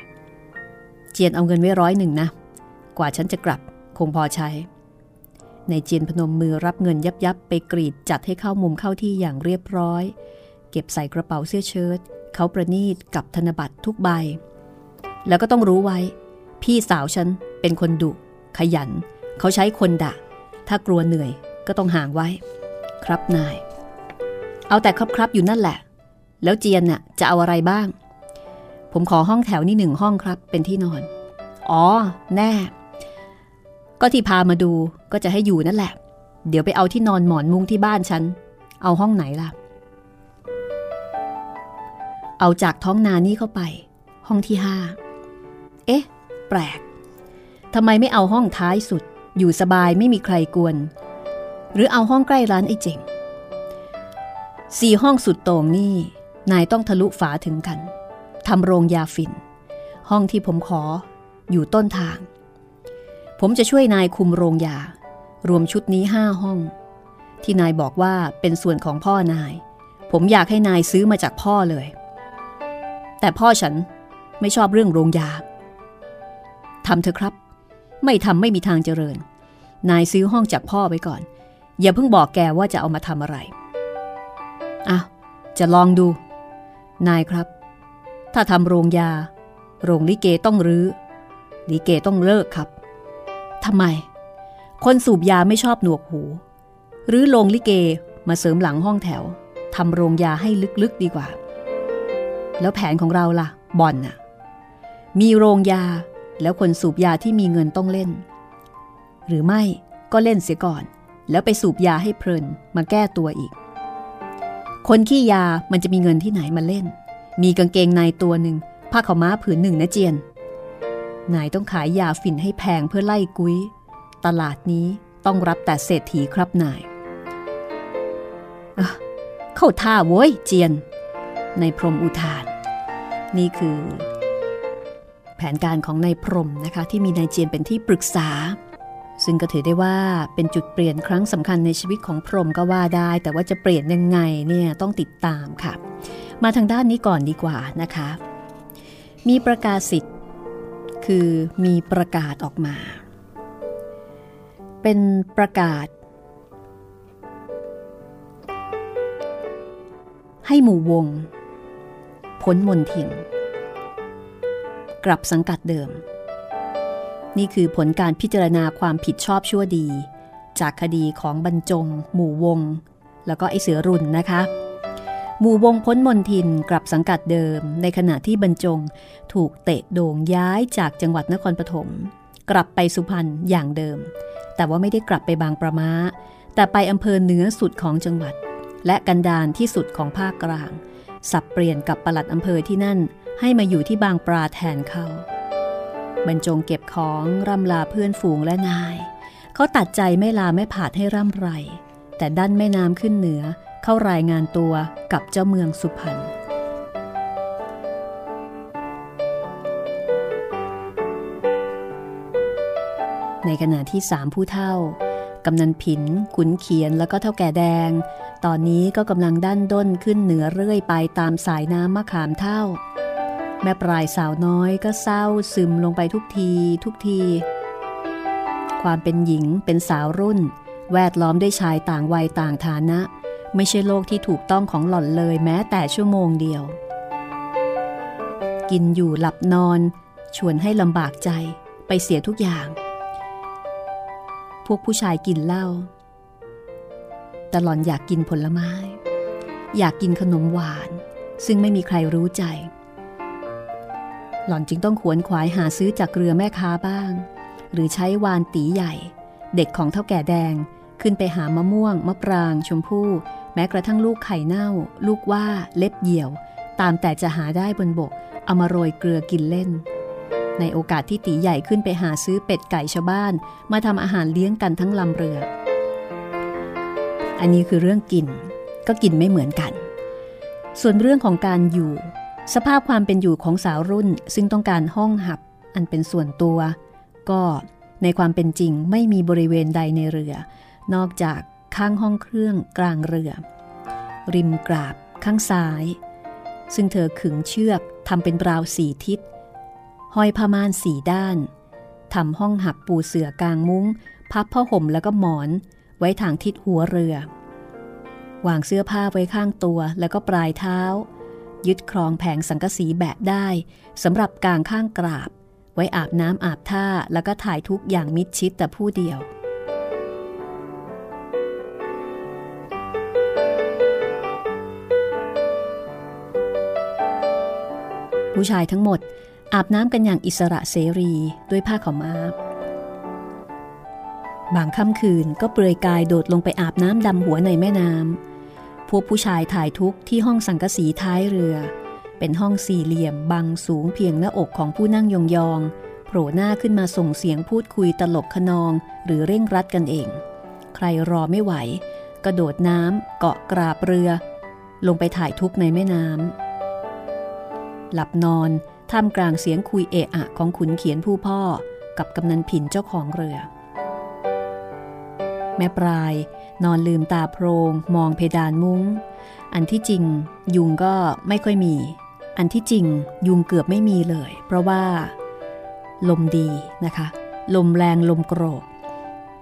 เจียนเอาเงินไว้ร้อยหนึ่งนะ กว่าฉันจะกลับคงพอใช้ ในเจียนพนมมือรับเงินยับยับไปกรีดจัดให้เข้ามุมเข้าที่อย่างเรียบร้อย เก็บใส่กระเป๋าเสื้อเชิ้ตเขาประนีตกับธนบัตรทุกใบ แล้วก็ต้องรู้ไว้ พี่สาวฉันเป็นคนดุขยัน เขาใช้คนด่า ถ้ากลัวเหนื่อยก็ต้องห่างไว้ ครับนาย เอาแต่ครับครับอยู่นั่นแหละ แล้วเจียนน่ะจะเอาอะไรบ้าง ผมขอห้องแถวนี่หนึ่งห้องครับ เป็นที่นอน อ๋อ แน่ ก็ที่พามาดูก็จะให้อยู่นั่นแหละ เดี๋ยวไปเอาที่นอนหมอนมุ้งที่บ้านฉัน เอาห้องไหนล่ะ เอาจากท้องนานี่เข้าไป ห้องที่ห้า เอ๊ะ แปลกทำไมไม่เอาห้องท้ายสุด อยู่สบายไม่มีใครกวน หรือเอาห้องใกล้ร้านไอ้เจ๋งสี่ห้องสุดโต่งนี่ นายต้องทะลุฝาถึงกันทำโรงยาฝิ่น ห้องที่ผมขออยู่ต้นทาง ผมจะช่วยนายคุมโรงยา รวมชุดนี้ห้าห้อง ที่นายบอกว่าเป็นส่วนของพ่อนาย ผมอยากให้นายซื้อมาจากพ่อเลย แต่พ่อฉันไม่ชอบเรื่องโรงยาทำเถอะครับ ไม่ทำไม่มีทางเจริญ นายซื้อห้องจากพ่อไปก่อน อย่าเพิ่งบอกแกว่าจะเอามาทำอะไรอะจะลองดู นายครับ ถ้าทำโรงยา โรงลิเกต้องรื้อลิเกต้องเลิกครับทำไม คนสูบยาไม่ชอบหนวกหู หรือโรงลิเกมาเสริมหลังห้องแถวทำโรงยาให้ลึกๆดีกว่า แล้วแผนของเราล่ะ บ่อนน่ะ มีโรงยาแล้วคนสูบยาที่มีเงินต้องเล่น หรือไม่ก็เล่นเสียก่อน แล้วไปสูบยาให้เพลินมาแก้ตัวอีก คนขี้ยามันจะมีเงินที่ไหนมาเล่น มีกางเกงในตัวหนึ่งผ้าขาวม้าผืนหนึ่งนะเจียน นายต้องขายยาฝิ่นให้แพงเพื่อไล่กุ้ย ตลาดนี้ต้องรับแต่เศรษฐีครับนายเข้าท่าโว้ยเจียน ในพรมอุทาน นี่คือ แผนการของนายพรมนะคะ ที่มีนายเจียนเป็นที่ปรึกษา ซึ่งก็ถือได้ว่าเป็นจุดเปลี่ยนครั้งสำคัญในชีวิตของพรมก็ว่าได้ แต่ว่าจะเปลี่ยนยังไงเนี่ยต้องติดตามค่ะ มาทางด้านนี้ก่อนดีกว่านะคะ มีประกาศสิทธิ์คือมีประกาศออกมา เป็นประกาศ ให้หมู่วงพ้นมนทินกลับสังกัดเดิม นี่คือผลการพิจารณาความผิดชอบชั่วดี จากคดีของบรรจง หมู่วง แล้วก็ไอเสือรุนนะคะ หมู่วงพ้นมนทินกลับสังกัดเดิม ในขณะที่บรรจงถูกเตะโด่งย้ายจากจังหวัดนครปฐมกลับไปสุพรรณอย่างเดิม แต่ว่าไม่ได้กลับไปบางประมา แต่ไปอำเภอเหนือสุดของจังหวัด และกันดานที่สุดของภาคกลาง สับเปลี่ยนกับปลัดอำเภอที่นั่นให้มาอยู่ที่บางปลาแทนเขา บรรจงเก็บของร่ำลาเพื่อนฝูงและนาย เขาตัดใจไม่ลาไม่ผาดให้ร่ำไร แต่ดันแม่น้ำขึ้นเหนือเข้ารายงานตัวกับเจ้าเมืองสุพรรณในขณะที่สามผู้เท่ากำนันผินขุนเขียนแล้วก็เท่าแก่แดง ตอนนี้ก็กำลังดันด้นขึ้นเหนือเรื่อยไปตามสายน้ำมะขามเท่า แม่ปลายสาวน้อยก็เศร้าซึมลงไปทุกทีทุกที ความเป็นหญิงเป็นสาวรุ่น แวดล้อมด้วยชายต่างวัยต่างฐานะ ไม่ใช่โลกที่ถูกต้องของหล่อนเลยแม้แต่ชั่วโมงเดียว กินอยู่หลับนอน ชวนให้ลำบากใจไปเสียทุกอย่าง พวกผู้ชายกินเหล้าแต่หล่อนอยากกินผลไม้ อยากกินขนมหวาน ซึ่งไม่มีใครรู้ใจ หล่อนจึงต้องขวนขวายหาซื้อจากเรือแม่ค้าบ้าง หรือใช้วานตีใหญ่ เด็กของเท่าแก่แดงขึ้นไปหามะม่วง มะปราง ชมพู่ แม้กระทั่งลูกไข่เน่า ลูกว่าเล็บเหี่ยว ตามแต่จะหาได้บนบกเอามาโรยเกลือกินเล่น ในโอกาสที่ตีใหญ่ขึ้นไปหาซื้อเป็ดไก่ชาวบ้าน มาทำอาหารเลี้ยงกันทั้งลำเรือ อันนี้คือเรื่องกิน ก็กินไม่เหมือนกัน ส่วนเรื่องของการอยู่ สภาพความเป็นอยู่ของสาวรุ่นซึ่งต้องการห้องหับอันเป็นส่วนตัว ก็ในความเป็นจริงไม่มีบริเวณใดในเรือ นอกจากข้างห้องเครื่องกลางเรือ ริมกราบข้างซ้าย ซึ่งเธอขึงเชือกทำเป็นราวสี่ทิศ ห้อยผ้าม่านสี่ด้านทำห้องหับปูเสื่อกลางมุง้ง พับผ้าห่มแล้วก็หมอน ไว้ทางทิศหัวเรือ วางเสื้อผ้าไว้ข้างตัวแล้วก็ปลายเท้า ยึดครองแผงสังกสีแบะได้สำหรับกางข้างกราบ ไว้อาบน้ำอาบท่าแล้วก็ถ่ายทุกอย่างมิดชิดแต่ผู้เดียว ผู้ชายทั้งหมดอาบน้ำกันอย่างอิสระเสรีด้วยผ้าขาวม้าบางค่ำคืนก็เปลือยกายโดดลงไปอาบน้ำดำหัวในแม่น้ำ พวกผู้ชายถ่ายทุกข์ที่ห้องสังกสีท้ายเรือ เป็นห้องสี่เหลี่ยมบังสูงเพียงหน้าอกของผู้นั่งยองๆโผล่หน้าขึ้นมาส่งเสียงพูดคุยตลกขนองหรือเร่งรัดกันเอง ใครรอไม่ไหว กระโดดน้ำเกาะกราบเรือ ลงไปถ่ายทุกข์ในแม่น้ำหลับนอนท่ามกลางเสียงคุยเอะอะของขุนเขียนผู้พ่อ กับกำนันผินเจ้าของเรือ แม่ปลาย นอนลืมตาโพรง มองเพดานมุง้ง อันที่จริง ยุงก็ไม่ค่อยมี อันที่จริง ยุงเกือบไม่มีเลย เพราะว่า ลมดีนะคะ ลมแรงลมโกรก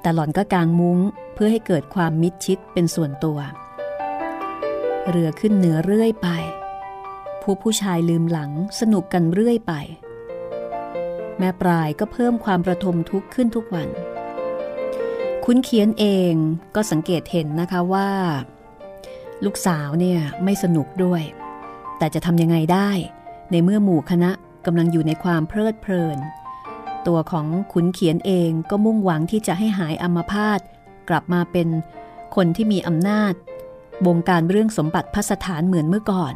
แต่หล่อนก็กางมุ้งเพื่อให้เกิดความมิดชิดเป็นส่วนตัว เรือขึ้นเหนือเรื่อยไป พวกผู้ชายลืมหลังสนุกกันเรื่อยไป แม่ปลายก็เพิ่มความประทมทุกข์ขึ้นทุกวัน คุณเขียนเองก็สังเกตเห็นนะคะว่า ลูกสาวเนี่ยไม่สนุกด้วย แต่จะทำยังไงได้ ในเมื่อหมู่คณะกำลังอยู่ในความเพลิดเพลิน ตัวของขุนเขียนเองก็มุ่งหวังที่จะให้หายอัมพาตกลับมาเป็นคนที่มีอำนาจ บงการเรื่องสมบัติพัสถานเหมือนเมื่อก่อน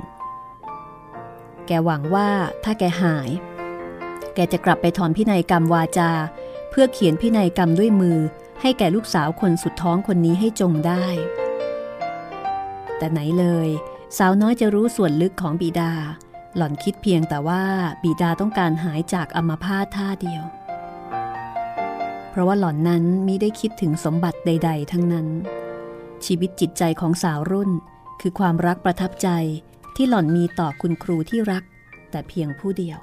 แกหวังว่าถ้าแกหาย แกจะกลับไปถอนพินัยกรรมวาจา เพื่อเขียนพินัยกรรมด้วยมือ ให้แก่ลูกสาวคนสุดท้องคนนี้ให้จงได้ แต่ไหนเลย สาวน้อยจะรู้ส่วนลึกของบิดา หล่อนคิดเพียงแต่ว่าบิดาต้องการหายจากอมาพาตท่าเดียว เพราะว่าหล่อนนั้นมิได้คิดถึงสมบัติใด ๆ ทั้งนั้น ชีวิตจิตใจของสาวรุ่น คือความรักประทับใจที่หล่อนมีต่อคุณครูที่รัก แต่เพียงผู้เดียว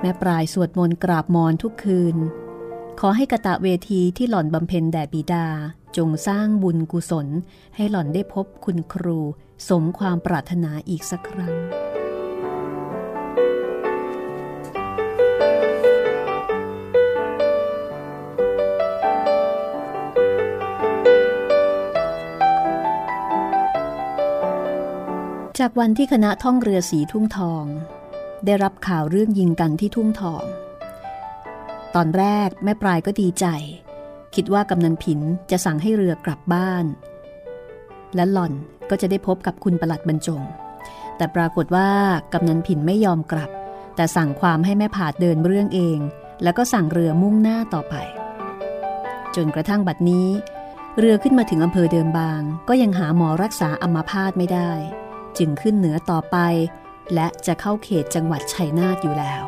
แม่ปลายสวดมนต์กราบมอนทุกคืน ขอให้กะตะเวทีที่หล่อนบำเพ็ญแด่บิดา จงสร้างบุญกุศล ให้หล่อนได้พบคุณครู สมความปรารถนาอีกสักครั้ง จากวันที่คณะท่องเรือสีทุ่งทอง ได้รับข่าวเรื่องยิงกันที่ทุ่งทอง ตอนแรกแม่ปลายก็ดีใจ คิดว่ากำนันผินจะสั่งให้เรือกลับบ้าน และหล่อนก็จะได้พบกับคุณประหลัดบรรจง แต่ปรากฏว่ากำนันผินไม่ยอมกลับ แต่สั่งความให้แม่ผาดเดินเรื่องเอง แล้วก็สั่งเรือมุ่งหน้าต่อไป จนกระทั่งบัดนี้ เรือขึ้นมาถึงอำเภอเดิมบาง ก็ยังหาหมอรักษาอัมาพาตไม่ได้ จึงขึ้นเหนือต่อไป และจะเข้าเขตจังหวัดชัยนาทอยู่แล้ว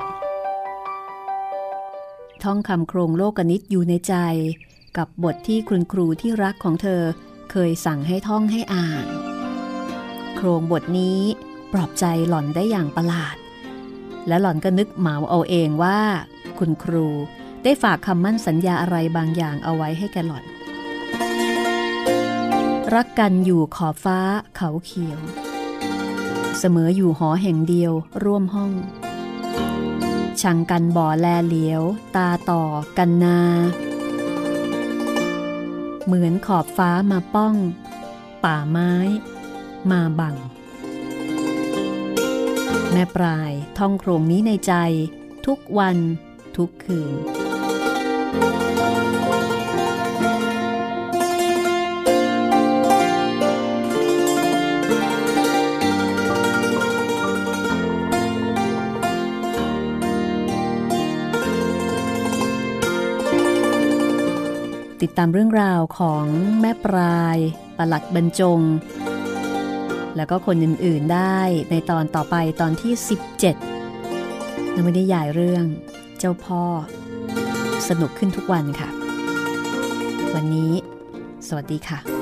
ท่องคำโครงโลกนิตอยู่ในใจ กับบทที่คุณครูที่รักของเธอเคยสั่งให้ท่องให้อ่าน โครงบทนี้ปลอบใจหล่อนได้อย่างประหลาด และหล่อนก็นึกเหมาเอาเองว่า คุณครูได้ฝากคำมั่นสัญญาอะไรบางอย่างเอาไว้ให้แกหล่อน รักกันอยู่ขอบฟ้าเขาเขียว เสมออยู่หอแห่งเดียวร่วมห้อง ชังกันบ่อแลเหลียว ตาต่อกันนา เหมือนขอบฟ้ามาป้อง ป่าไม้ มาบัง แม่ปลายท่องโครงนี้ในใจ ทุกวัน ทุกคืน ติดตามเรื่องราวของแม่ปลายประหลัดบรรจง แล้วก็คนอื่นๆได้ในตอนต่อไปตอนที่ 17นวนิยายเรื่องเจ้าพ่อ สนุกขึ้นทุกวันค่ะ วันนี้ สวัสดีค่ะ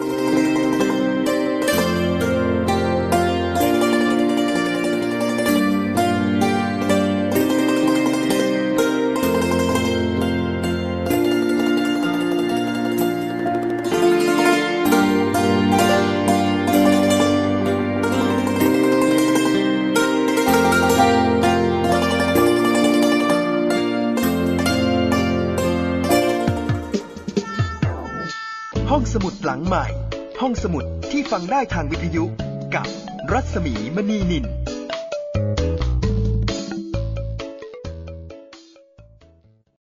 สมุดที่ฟังได้ทางวิทยุกับรัศมีมณีนิน